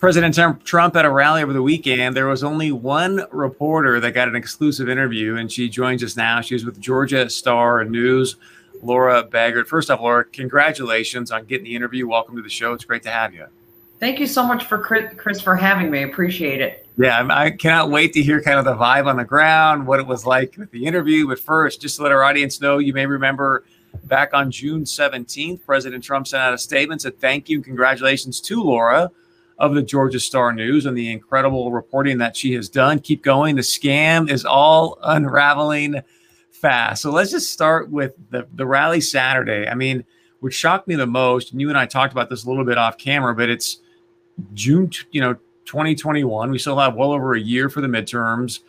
President Trump at a rally over the weekend. There was only one reporter that got an exclusive interview, and she joins us now. She's with Georgia Star News, Laura Baigert. First off, Laura, congratulations on getting the interview. Welcome to the show. It's great to have you. Thank you so much for Chris for having me. Appreciate it. Yeah, I cannot wait to hear kind of the vibe on the ground, what it was like with the interview. But first, just to let our audience know, you may remember back on June 17th, President Trump sent out a statement said thank you and congratulations to Laura of the Georgia Star News and the incredible reporting that she has done. Keep going. The scam is all unraveling fast. So let's just start with the, the rally Saturday. I mean, what shocked me the most, and you and I talked about this a little bit off camera, but it's June, you know, 2021. We still have well over a year for the midterms.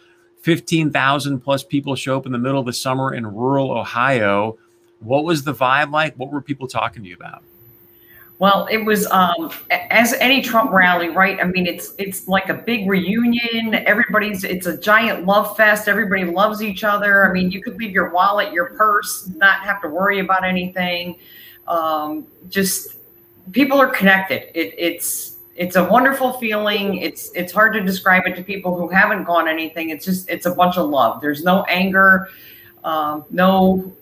15,000 plus people show up in the middle of the summer in rural Ohio. What was the vibe like? What were people talking to you about? Well, it was um, as any Trump rally, right? I mean, it's it's like a big reunion. Everybody's it's a giant love fest. Everybody loves each other. I mean, you could leave your wallet, your purse, not have to worry about anything. Um, just people are connected. It, it's it's a wonderful feeling. It's it's hard to describe it to people who haven't gone anything. It's just it's a bunch of love. There's no anger, um, no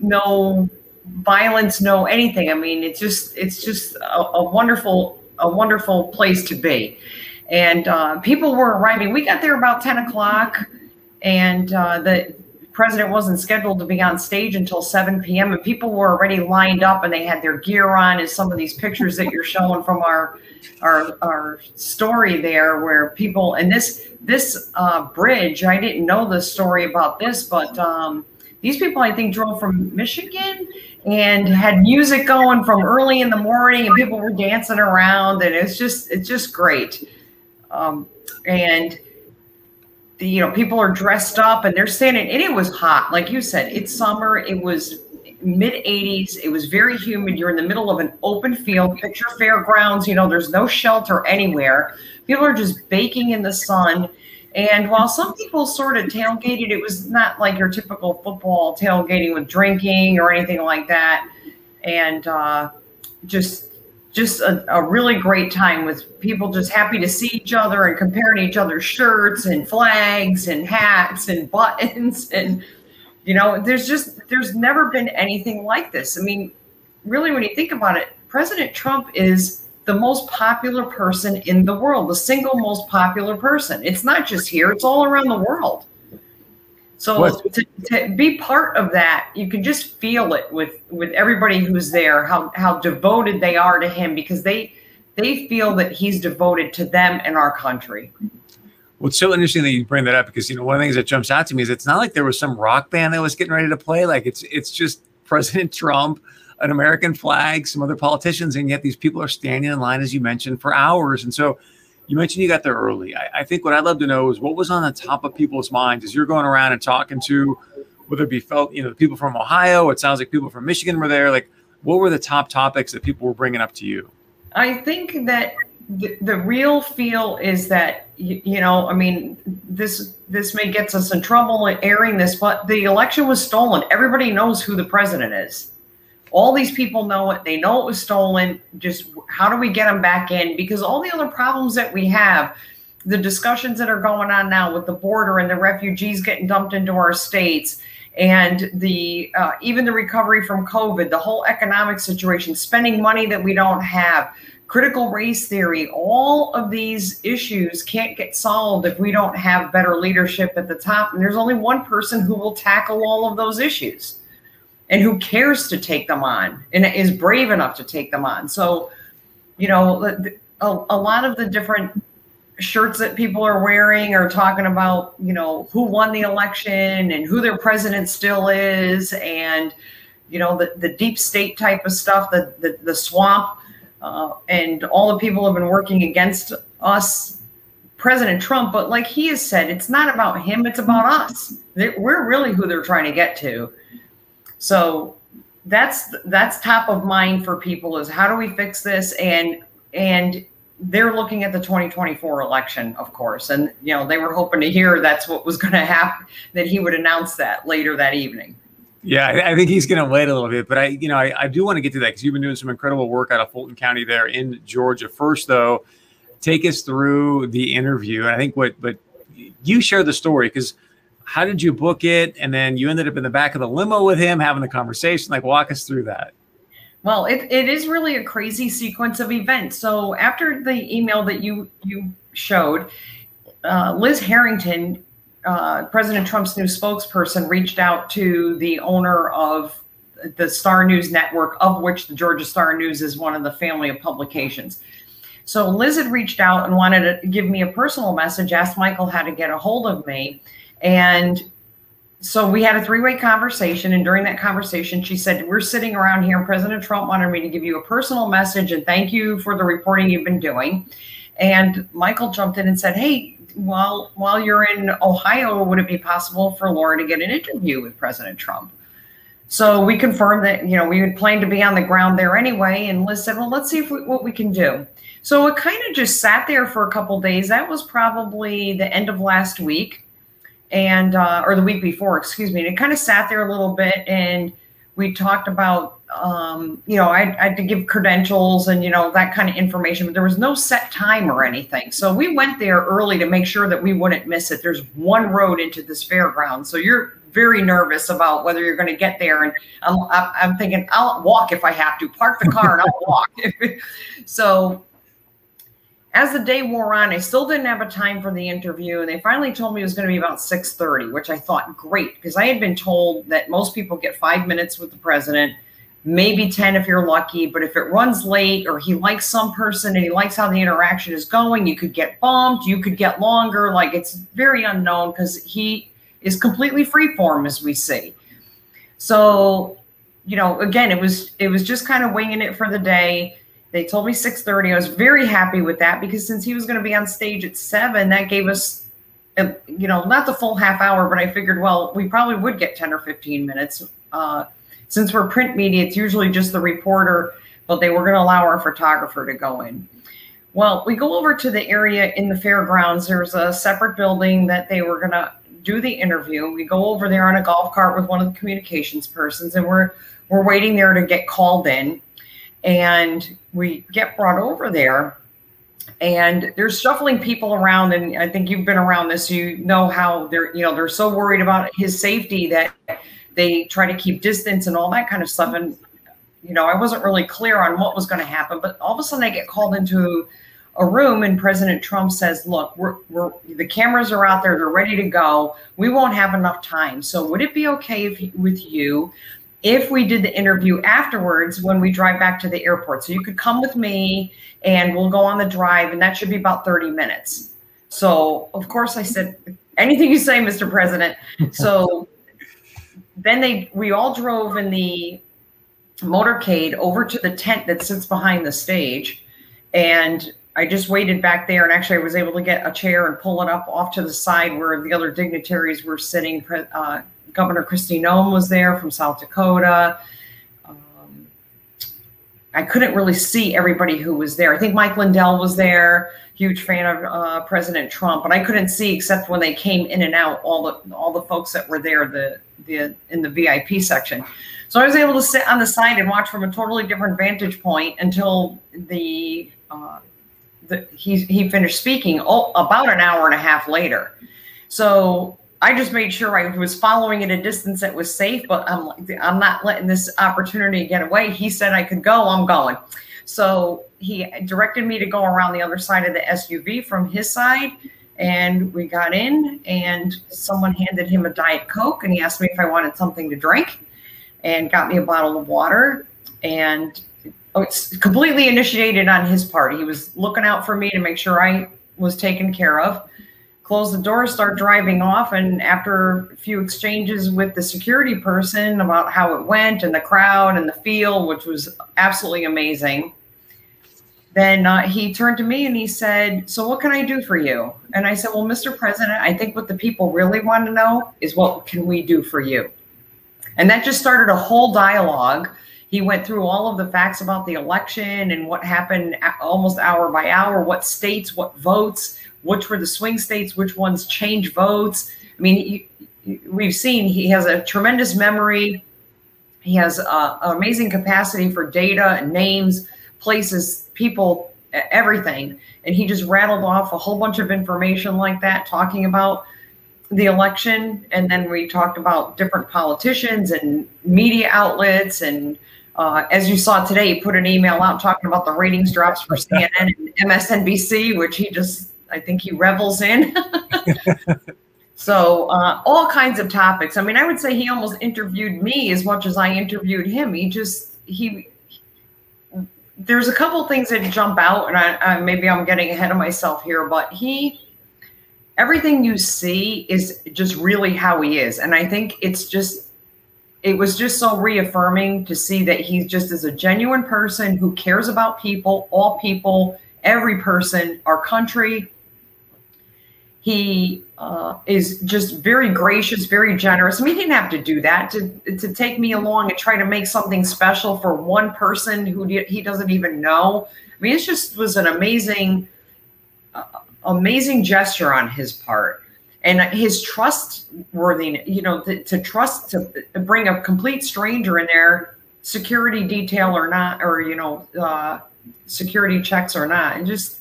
no violence, no anything. I mean, it's just it's just a, a wonderful a wonderful place to be. And uh, people were arriving. We got there about ten o'clock, and uh, the president wasn't scheduled to be on stage until 7 p.m. and people were already lined up and they had their gear on as some of these pictures that you're showing from our our our story there where people and this this uh, bridge I didn't know the story about this but um, these people I think drove from Michigan and had music going from early in the morning and people were dancing around and it's just it's just great. Um, and the, you know people are dressed up and they're standing and it was hot. Like you said it's summer it was mid 80s it was very humid you're in the middle of an open field picture fairgrounds you know there's no shelter anywhere. People are just baking in the sun and while some people sort of tailgated, it was not like your typical football tailgating with drinking or anything like that. And uh, just just a, a, really great time with people just happy to see each other and comparing each other's shirts and flags and hats and buttons and you know there's just there's never been anything like this i mean really when you think about it president trump is the most popular person in the world, the single most popular person. It's not just here, it's all around the world. So to, to, be part of that, you can just feel it with with everybody who's there, how how devoted they are to him because they they feel that he's devoted to them and our country. Well, it's so interesting that you bring that up because you know one of the things that jumps out to me is it's not like there was some rock band that was getting ready to play. Like it's it's just President Trump an American flag, some other politicians, and yet these people are standing in line, as you mentioned, for hours. And so you mentioned you got there early. I, I think what I'd love to know is what was on the top of people's minds as you're going around and talking to whether it be felt, you know, the people from Ohio, it sounds like people from Michigan were there. Like, what were the top topics that people were bringing up to you? I think that the, the real feel is that you, you, know, I mean, this this may get us in trouble airing this, but the election was stolen. Everybody knows who the president is. All these people know it. They know it was stolen. Just how do we get them back in? Because all the other problems that we have, the discussions that are going on now with the border and the refugees getting dumped into our states, and the uh, even the recovery from COVID, the whole economic situation, spending money that we don't have, critical race theory, all of these issues can't get solved if we don't have better leadership at the top. And there's only one person who will tackle all of those issues and who cares to take them on and is brave enough to take them on. So, you know, a, a lot of the different shirts that people are wearing are talking about, you know, who won the election and who their president still is, and you know, the, the deep state type of stuff, the the, the swamp, uh, and all the people have been working against us, President Trump. But like he has said, it's not about him; it's about us. We're really who they're trying to get to. So that's that's top of mind for people is how do we fix this? And and they're looking at the 2024 election of course. And you know they were hoping to hear that's what was going to happen that he would announce that later that evening. Yeah i think he's going to wait a little bit but i you know i, I do want to get to that because you've been doing some incredible work out of fulton county there in georgia. First though take us through the interview. And I think what, but you share the story because how did you book it? And then you ended up in the back of the limo with him having the conversation. Like, walk us through that. Well, it, it is really a crazy sequence of events. So after the email that you you showed, uh, Liz Harrington, uh, President Trump's new spokesperson, reached out to the owner of the Star News Network, of which the Georgia Star News is one of the family of publications. So Liz had reached out and wanted to give me a personal message, asked Michael how to get a hold of me. And so we had a three-way conversation and during that conversation she said we're sitting around here president trump wanted me to give you a personal message and thank you for the reporting you've been doing. And michael jumped in and said hey while while you're in ohio would it be possible for laura to get an interview with president trump? So we confirmed that you know we had planned to be on the ground there anyway and liz said well let's see if we, what we can do. So it kind of just sat there for a couple days. That was probably the end of last week and uh, or the week before, excuse me. And it kind of sat there a little bit, and we talked about, um, you know, I, I had to give credentials and you know that kind of information, but there was no set time or anything. So we went there early to make sure that we wouldn't miss it. There's one road into this fairground, so you're very nervous about whether you're going to get there. And I'm, I'm thinking I'll walk if I have to. Park the car and I'll walk. so as the day wore on, I still didn't have a time for the interview, and they finally told me it was going to be about 6:30, which I thought great because I had been told that most people get five minutes with the president, maybe 10 if you're lucky. But if it runs late or he likes some person and he likes how the interaction is going, you could get bumped, you could get longer. Like it's very unknown because he is completely freeform, as we see. So, you know, again, it was it was just kind of winging it for the day they told me 6:30. I was very happy with that because since he was going to be on stage at 7, that gave us a, you know, not the full half hour, but I figured well, we probably would get 10 or 15 minutes. Uh, since we're print media, it's usually just the reporter, but they were going to allow our photographer to go in. Well, we go over to the area in the fairgrounds. There's a separate building that they were going to do the interview. We go over there on a golf cart with one of the communications persons, and we're we're waiting there to get called in. And we get brought over there. And they're shuffling people around and i think you've been around this you know how they're you know they're so worried about his safety that they try to keep distance and all that kind of stuff. And you know i wasn't really clear on what was going to happen but all of a sudden i get called into a room and president trump says look we're, we're the cameras are out there they're ready to go. We won't have enough time. So would it be okay if, with you if we did the interview afterwards when we drive back to the airport. So you could come with me and we'll go on the drive, and that should be about 30 minutes. So, of course, I said, anything you say, Mr. President. So then they, we all drove in the motorcade over to the tent that sits behind the stage. And I just waited back there, and actually, I was able to get a chair and pull it up off to the side where the other dignitaries were sitting. Uh, Governor Kristi Noem was there from South Dakota. Um, I couldn't really see everybody who was there. I think Mike Lindell was there, huge fan of uh, President Trump, but I couldn't see except when they came in and out all the all the folks that were there the the in the VIP section. So I was able to sit on the side and watch from a totally different vantage point until the, uh, the he he finished speaking oh, about an hour and a half later. So I just made sure I was following at a distance that was safe, but I'm I'm not letting this opportunity get away. He said I could go, I'm going. So he directed me to go around the other side of the SUV from his side. And we got in, and someone handed him a Diet Coke, and he asked me if I wanted something to drink, and got me a bottle of water. And oh, it's completely initiated on his part. He was looking out for me to make sure I was taken care of close the door, start driving off. And after a few exchanges with the security person about how it went and the crowd and the feel, which was absolutely amazing, then uh, he turned to me and he said, So, what can I do for you? And I said, Well, Mr. President, I think what the people really want to know is what can we do for you? And that just started a whole dialogue. He went through all of the facts about the election and what happened almost hour by hour, what states, what votes, which were the swing states, which ones change votes. I mean, we've seen he has a tremendous memory. He has uh, an amazing capacity for data and names, places, people, everything. And he just rattled off a whole bunch of information like that, talking about the election. And then we talked about different politicians and media outlets. And uh, as you saw today, he put an email out talking about the ratings drops for CNN and MSNBC, which he just, I think he revels in. so uh, all kinds of topics. I mean, I would say he almost interviewed me as much as I interviewed him. He just, he, there's a couple things that jump out, and I, I, maybe I'm getting ahead of myself here, but he, everything you see is just really how he is, and I think it's just, it was just so reaffirming to see that he just is a genuine person who cares about people, all people, every person, our country, he uh, is just very gracious, very generous. I mean, he didn't have to do that to to take me along and try to make something special for one person who he doesn't even know. I mean, it just was an amazing, uh, amazing gesture on his part, and his trustworthiness. You know, to, to trust to bring a complete stranger in there, security detail or not, or you know, uh, security checks or not, and just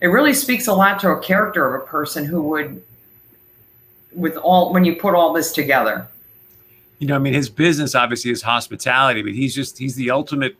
it really speaks a lot to a character of a person who would with all when you put all this together you know i mean his business obviously is hospitality but he's just he's the ultimate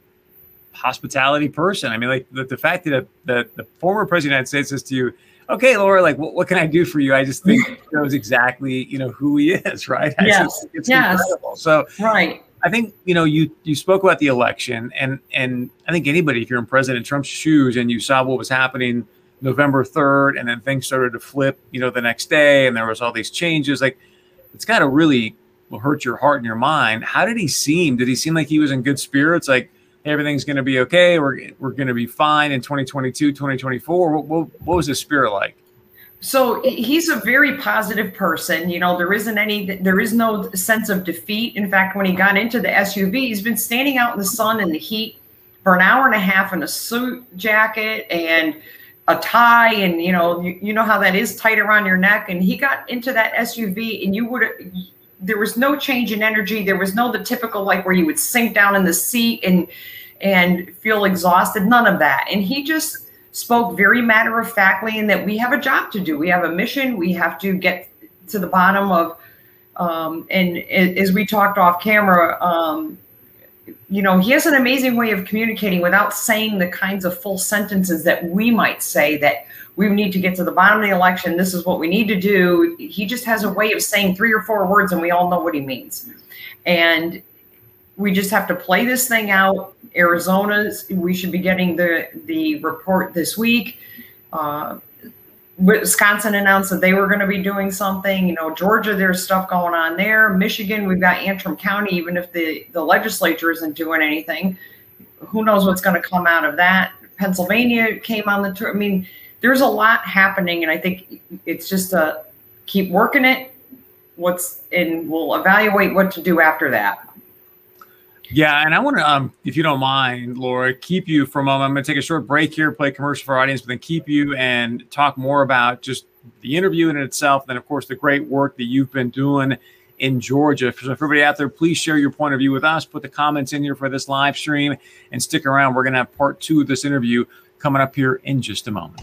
hospitality person i mean like the, the fact that the, the former president of the united states says to you okay laura like what, what can i do for you i just think knows exactly you know who he is right yes. Just, it's yes. incredible so right I think you know you you spoke about the election, and and I think anybody, if you're in President Trump's shoes and you saw what was happening November 3rd, and then things started to flip, you know, the next day, and there was all these changes. Like, it's got to really hurt your heart and your mind. How did he seem? Did he seem like he was in good spirits? Like everything's going to be okay. We're we're going to be fine in 2022, 2024. What, what, what was his spirit like? So he's a very positive person. You know, there isn't any, there is no sense of defeat. In fact, when he got into the SUV, he's been standing out in the sun and the heat for an hour and a half in a suit jacket and a tie and you know you, you know how that is tight around your neck and he got into that suv and you would there was no change in energy. There was no the typical like where you would sink down in the seat and and feel exhausted. None of that. And he just spoke very matter of factly and that we have a job to do. We have a mission. We have to get to the bottom of um, and as we talked off camera um, you know, he has an amazing way of communicating without saying the kinds of full sentences that we might say that we need to get to the bottom of the election. This is what we need to do. He just has a way of saying three or four words and we all know what he means. And we just have to play this thing out. Arizona's, we should be getting the, the report this week. Uh, Wisconsin announced that they were going to be doing something. You know, Georgia, there's stuff going on there. Michigan, we've got Antrim County. Even if the the legislature isn't doing anything, who knows what's going to come out of that? Pennsylvania came on the tour. I mean, there's a lot happening, and I think it's just a keep working it. What's and we'll evaluate what to do after that. Yeah, and I want to, um, if you don't mind, Laura, keep you for a moment. I'm going to take a short break here, play commercial for our audience, but then keep you and talk more about just the interview in itself, and then of course the great work that you've been doing in Georgia. So, everybody out there, please share your point of view with us. Put the comments in here for this live stream, and stick around. We're going to have part two of this interview coming up here in just a moment.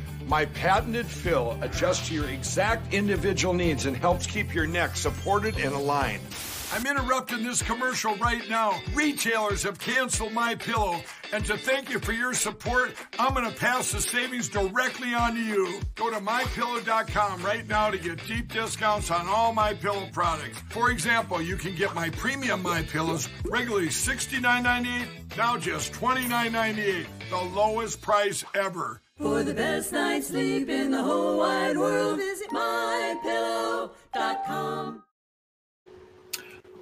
My patented fill adjusts to your exact individual needs and helps keep your neck supported and aligned. I'm interrupting this commercial right now. Retailers have canceled my pillow, and to thank you for your support, I'm going to pass the savings directly on to you. Go to mypillow.com right now to get deep discounts on all my pillow products. For example, you can get my premium my pillows regularly $69.98, now just $29.98, the lowest price ever. For the best night's sleep in the whole wide world, visit mypillow.com.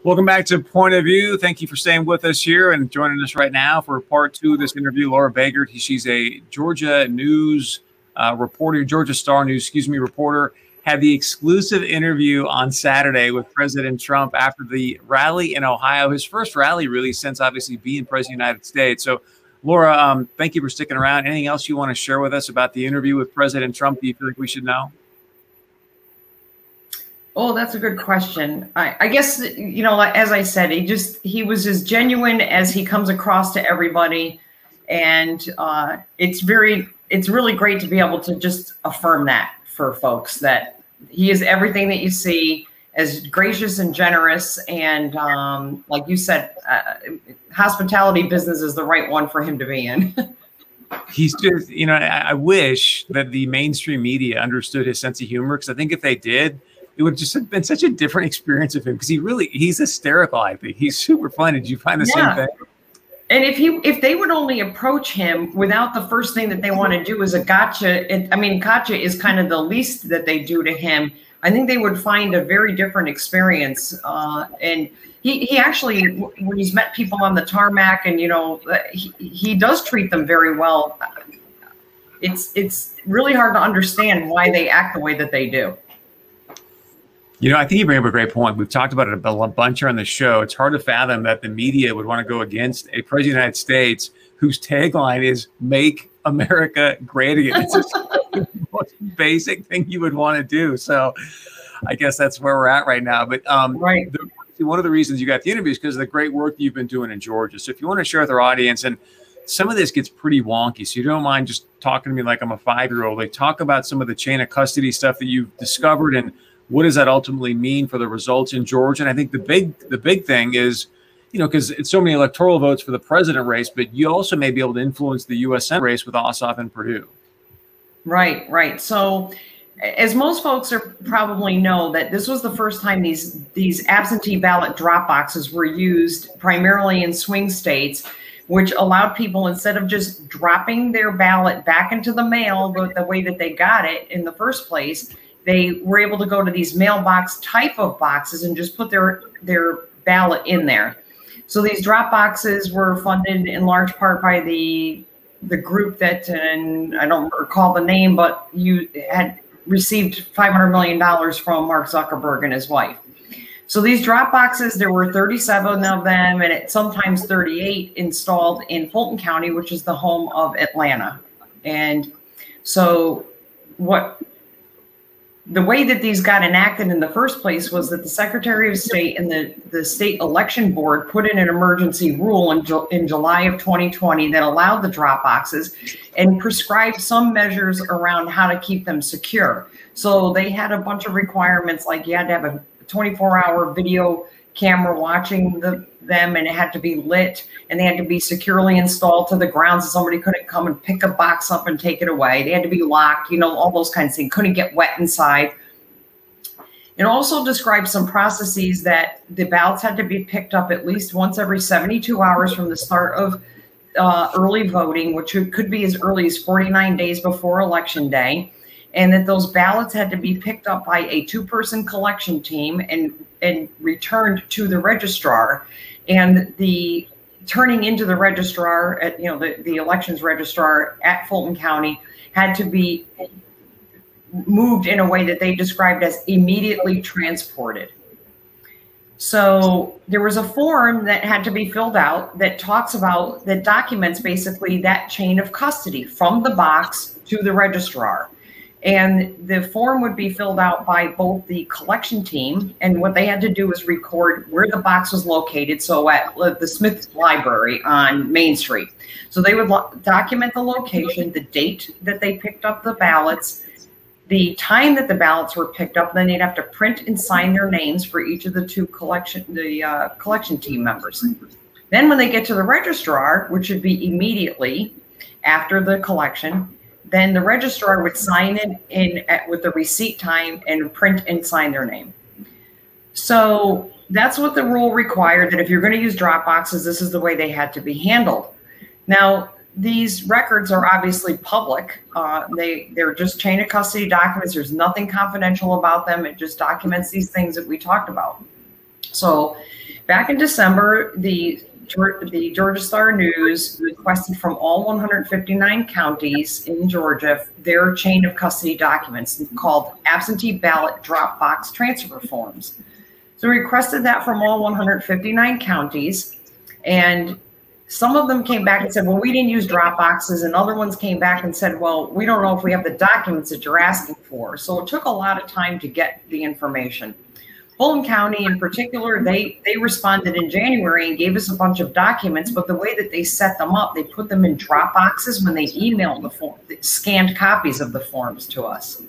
Welcome back to Point of View. Thank you for staying with us here and joining us right now for part two of this interview. Laura Baigert, she's a Georgia news uh, reporter, Georgia Star News, excuse me, reporter. had the exclusive interview on Saturday with President Trump after the rally in Ohio, his first rally really since obviously being president of the United States. So, Laura, um, thank you for sticking around. Anything else you want to share with us about the interview with President Trump? Do you feel like we should know? Oh, that's a good question. I, I, guess you know, as I said, he just he was as genuine as he comes across to everybody, and uh, it's very it's really great to be able to just affirm that for folks that he is everything that you see, as gracious and generous, and um, like you said, uh, hospitality business is the right one for him to be in. He's just, you know, I, I wish that the mainstream media understood his sense of humor because I think if they did it would just have been such a different experience of him because he really he's hysterical. I think he's super fun. Did you find the yeah. same thing? And if he if they would only approach him without the first thing that they want to do is a gotcha, it, I mean, gotcha is kind of the least that they do to him. I think they would find a very different experience. Uh, and he, he actually, when he's met people on the tarmac, and you know, he, he does treat them very well. It's it's really hard to understand why they act the way that they do. You know, I think you bring up a great point. We've talked about it a bunch here on the show. It's hard to fathom that the media would want to go against a president of the United States whose tagline is "Make America Great Again." It's just most basic thing you would want to do. So, I guess that's where we're at right now. But um, right. The, one of the reasons you got the interview is because of the great work you've been doing in Georgia. So, if you want to share with our audience, and some of this gets pretty wonky, so you don't mind just talking to me like I'm a five year old. Like, talk about some of the chain of custody stuff that you've discovered and what does that ultimately mean for the results in Georgia? And I think the big the big thing is, you know, because it's so many electoral votes for the president race, but you also may be able to influence the U.S. Senate race with Ossoff and Perdue. Right, right. So, as most folks are probably know, that this was the first time these these absentee ballot drop boxes were used primarily in swing states which allowed people instead of just dropping their ballot back into the mail the, the, way that they got it in the first place they were able to go to these mailbox type of boxes and just put their their ballot in there. So these drop boxes were funded in large part by the the group that, and I don't recall the name, but you had received five hundred million dollars from Mark Zuckerberg and his wife. So these drop boxes, there were 37 of them, and it, sometimes 38 installed in Fulton County, which is the home of Atlanta. And so what the way that these got enacted in the first place was that the Secretary of State and the, the state election board put in an emergency rule in, in July of 2020 that allowed the drop boxes and prescribed some measures around how to keep them secure. So they had a bunch of requirements like you had to have a 24 hour video camera watching the them and it had to be lit and they had to be securely installed to the ground so somebody couldn't come and pick a box up and take it away. They had to be locked, you know, all those kinds of things. Couldn't get wet inside. It also describes some processes that the ballots had to be picked up at least once every 72 hours from the start of uh, early voting, which could be as early as 49 days before election day and that those ballots had to be picked up by a two-person collection team and and returned to the registrar. And the turning into the registrar at you know the, the elections registrar at fulton county had to be moved in a way that they described as immediately transported. So there was a form that had to be filled out that talks about that documents basically that chain of custody from the box to the registrar and the form would be filled out by both the collection team, and what they had to do was record where the box was located. So at the Smith Library on Main Street. So they would lo- document the location, the date that they picked up the ballots, the time that the ballots were picked up. Then they'd have to print and sign their names for each of the two collection the uh, collection team members. Then when they get to the registrar, which would be immediately after the collection, then the registrar would sign it in at, with the receipt time and print and sign their name. So that's what the rule required that if you're going to use drop boxes, this is the way they had to be handled. Now, these records are obviously public. Uh, they they're just chain of custody documents. There's nothing confidential about them. It just documents these things that we talked about. So, back in December, the the Georgia Star News requested from all 159 counties in Georgia their chain of custody documents called absentee ballot drop box transfer forms. So we requested that from all 159 counties, and some of them came back and said, well, we didn't use drop boxes, and other ones came back and said, well, we don't know if we have the documents that you're asking for. So it took a lot of time to get the information. Fulton County in particular, they they responded in January and gave us a bunch of documents, but the way that they set them up, they put them in drop boxes when they emailed the form, scanned copies of the forms to us.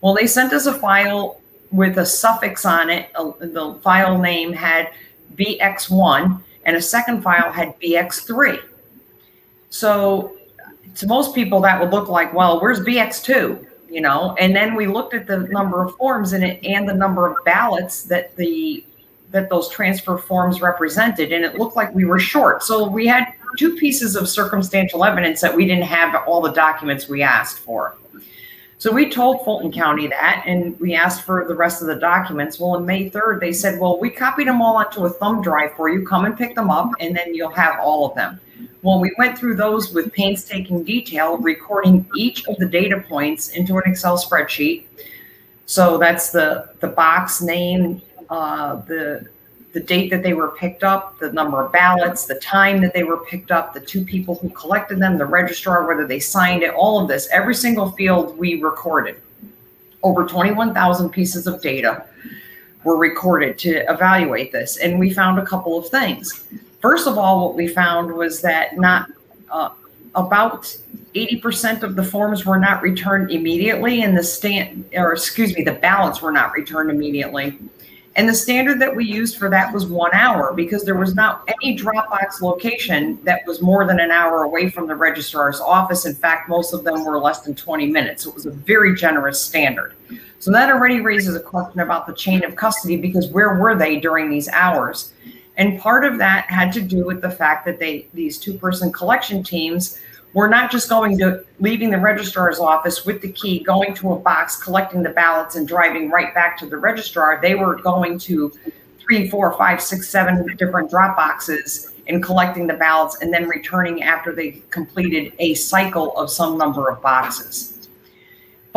Well, they sent us a file with a suffix on it. Uh, the file name had BX1 and a second file had BX3. So to most people, that would look like, well, where's BX2? You know, and then we looked at the number of forms in it and the number of ballots that the that those transfer forms represented, and it looked like we were short. So we had two pieces of circumstantial evidence that we didn't have all the documents we asked for. So we told Fulton County that, and we asked for the rest of the documents. Well, on May 3rd, they said, well, we copied them all onto a thumb drive for you. Come and pick them up, and then you'll have all of them. Well, we went through those with painstaking detail, recording each of the data points into an Excel spreadsheet. So that's the, the box name, uh, the the date that they were picked up, the number of ballots, the time that they were picked up, the two people who collected them, the registrar, whether they signed it, all of this, every single field we recorded. Over 21,000 pieces of data were recorded to evaluate this. And we found a couple of things. First of all, what we found was that not uh, about 80% of the forms were not returned immediately, and the stand, or excuse me, the ballots were not returned immediately. And the standard that we used for that was one hour because there was not any Dropbox location that was more than an hour away from the registrar's office. In fact, most of them were less than 20 minutes. So it was a very generous standard. So that already raises a question about the chain of custody because where were they during these hours? And part of that had to do with the fact that they these two-person collection teams we're not just going to leaving the registrar's office with the key, going to a box, collecting the ballots, and driving right back to the registrar. They were going to three, four, five, six, seven different drop boxes and collecting the ballots and then returning after they completed a cycle of some number of boxes.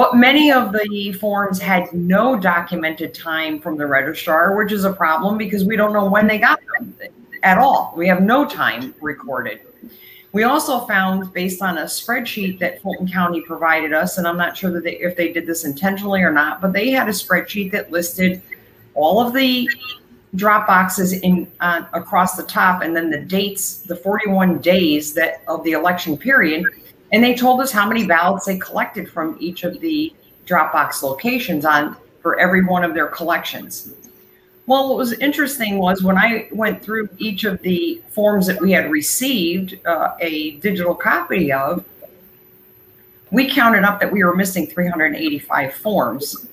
But many of the forms had no documented time from the registrar, which is a problem because we don't know when they got them at all. We have no time recorded. We also found, based on a spreadsheet that Fulton County provided us, and I'm not sure that they, if they did this intentionally or not, but they had a spreadsheet that listed all of the drop boxes in uh, across the top, and then the dates, the 41 days that of the election period, and they told us how many ballots they collected from each of the Dropbox locations on for every one of their collections. Well, what was interesting was when I went through each of the forms that we had received uh, a digital copy of, we counted up that we were missing 385 forms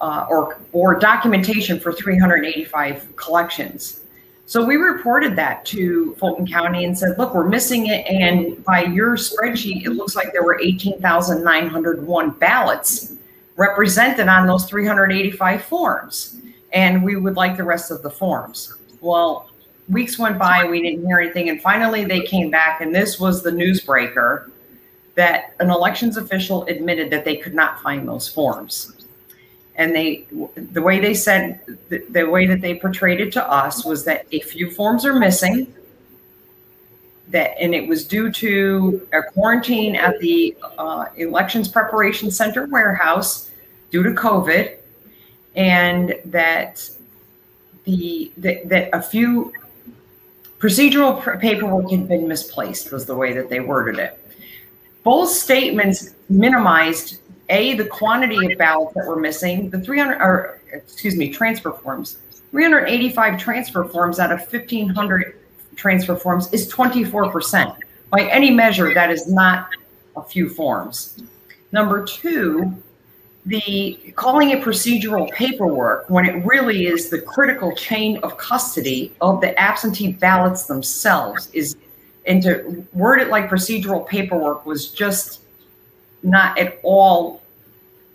uh, or, or documentation for 385 collections. So we reported that to Fulton County and said, look, we're missing it. And by your spreadsheet, it looks like there were 18,901 ballots represented on those 385 forms and we would like the rest of the forms. Well, weeks went by, we didn't hear anything, and finally they came back, and this was the newsbreaker that an elections official admitted that they could not find those forms. And they, the way they said, the, way that they portrayed it to us was that a few forms are missing. That and it was due to a quarantine at the uh, elections preparation center warehouse due to COVID and that the that, that a few procedural paperwork had been misplaced was the way that they worded it. Both statements minimized a the quantity of ballots that were missing, the 300 or excuse me, transfer forms. 385 transfer forms out of 1500 transfer forms is 24%. By any measure, that is not a few forms. Number two, the calling it procedural paperwork when it really is the critical chain of custody of the absentee ballots themselves is and to word it like procedural paperwork was just not at all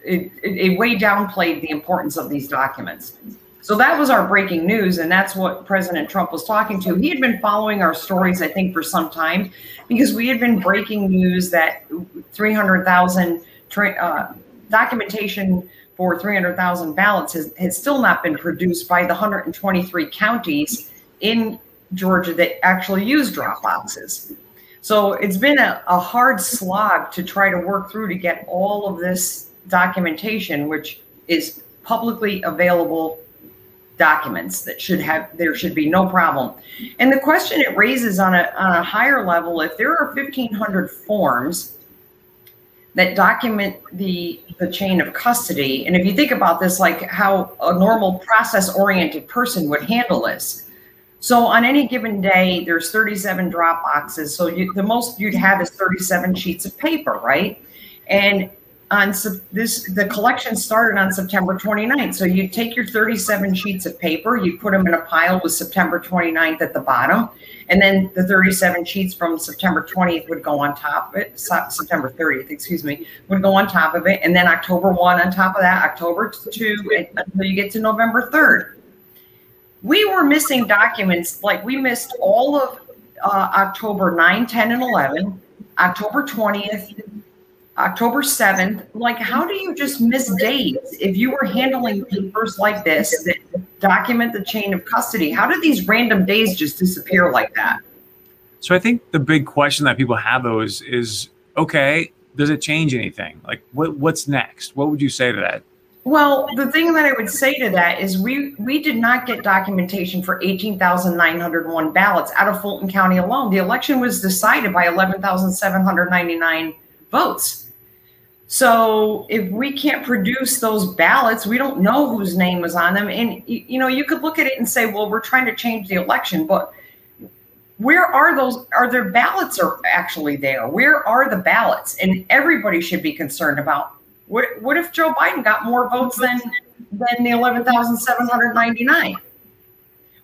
it, it, it way downplayed the importance of these documents So that was our breaking news, and that's what President Trump was talking to. He had been following our stories, I think, for some time because we had been breaking news that 300,000 uh, documentation for 300,000 ballots has, has still not been produced by the 123 counties in Georgia that actually use drop boxes. So it's been a, a hard slog to try to work through to get all of this documentation, which is publicly available documents that should have there should be no problem. And the question it raises on a, on a higher level if there are 1500 forms that document the the chain of custody and if you think about this like how a normal process oriented person would handle this. So on any given day there's 37 drop boxes so you, the most you'd have is 37 sheets of paper right? And on this the collection started on September 29th. So you take your 37 sheets of paper, you put them in a pile with September 29th at the bottom, and then the 37 sheets from September 20th would go on top of it. September 30th, excuse me, would go on top of it, and then October 1 on top of that, October 2 until you get to November 3rd. We were missing documents like we missed all of uh, October 9, 10, and 11, October 20th, October 7th. Like, how do you just miss days if you were handling papers like this that document the chain of custody? How did these random days just disappear like that? So I think the big question that people have though is is okay, does it change anything? Like what what's next? What would you say to that? Well, the thing that I would say to that is we we did not get documentation for 18,901 ballots out of Fulton County alone. The election was decided by 11,799 votes. So if we can't produce those ballots, we don't know whose name was on them. And you know, you could look at it and say, well, we're trying to change the election, but where are those are there ballots are actually there? Where are the ballots? And everybody should be concerned about what what if Joe Biden got more votes than than the 11,799?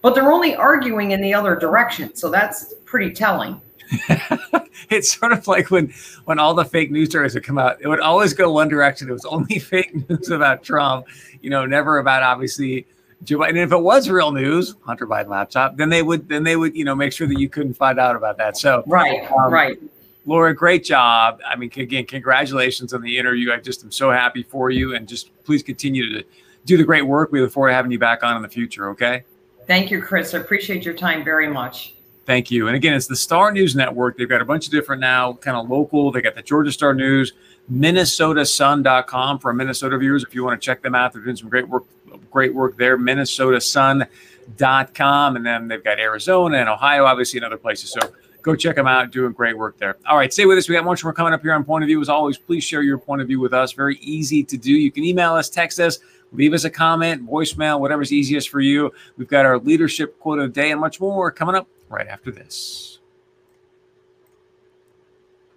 But they're only arguing in the other direction. So that's pretty telling. it's sort of like when when all the fake news stories would come out, it would always go one direction. It was only fake news about Trump, you know, never about obviously Joe Biden. And if it was real news, Hunter Biden laptop, then they would then they would you know make sure that you couldn't find out about that. So right, um, right. Laura, great job. I mean, again, congratulations on the interview. I just am so happy for you, and just please continue to do the great work. We look forward to having you back on in the future. Okay. Thank you, Chris. I appreciate your time very much. Thank you. And again, it's the Star News Network. They've got a bunch of different now, kind of local. They got the Georgia Star News, MinnesotaSun.com for Minnesota viewers. If you want to check them out, they're doing some great work, great work there. MinnesotaSun.com. And then they've got Arizona and Ohio, obviously, and other places. So go check them out. Doing great work there. All right, stay with us. We got much more coming up here on Point of View. As always, please share your point of view with us. Very easy to do. You can email us, text us, leave us a comment, voicemail, whatever's easiest for you. We've got our leadership quote of the day and much more coming up right after this.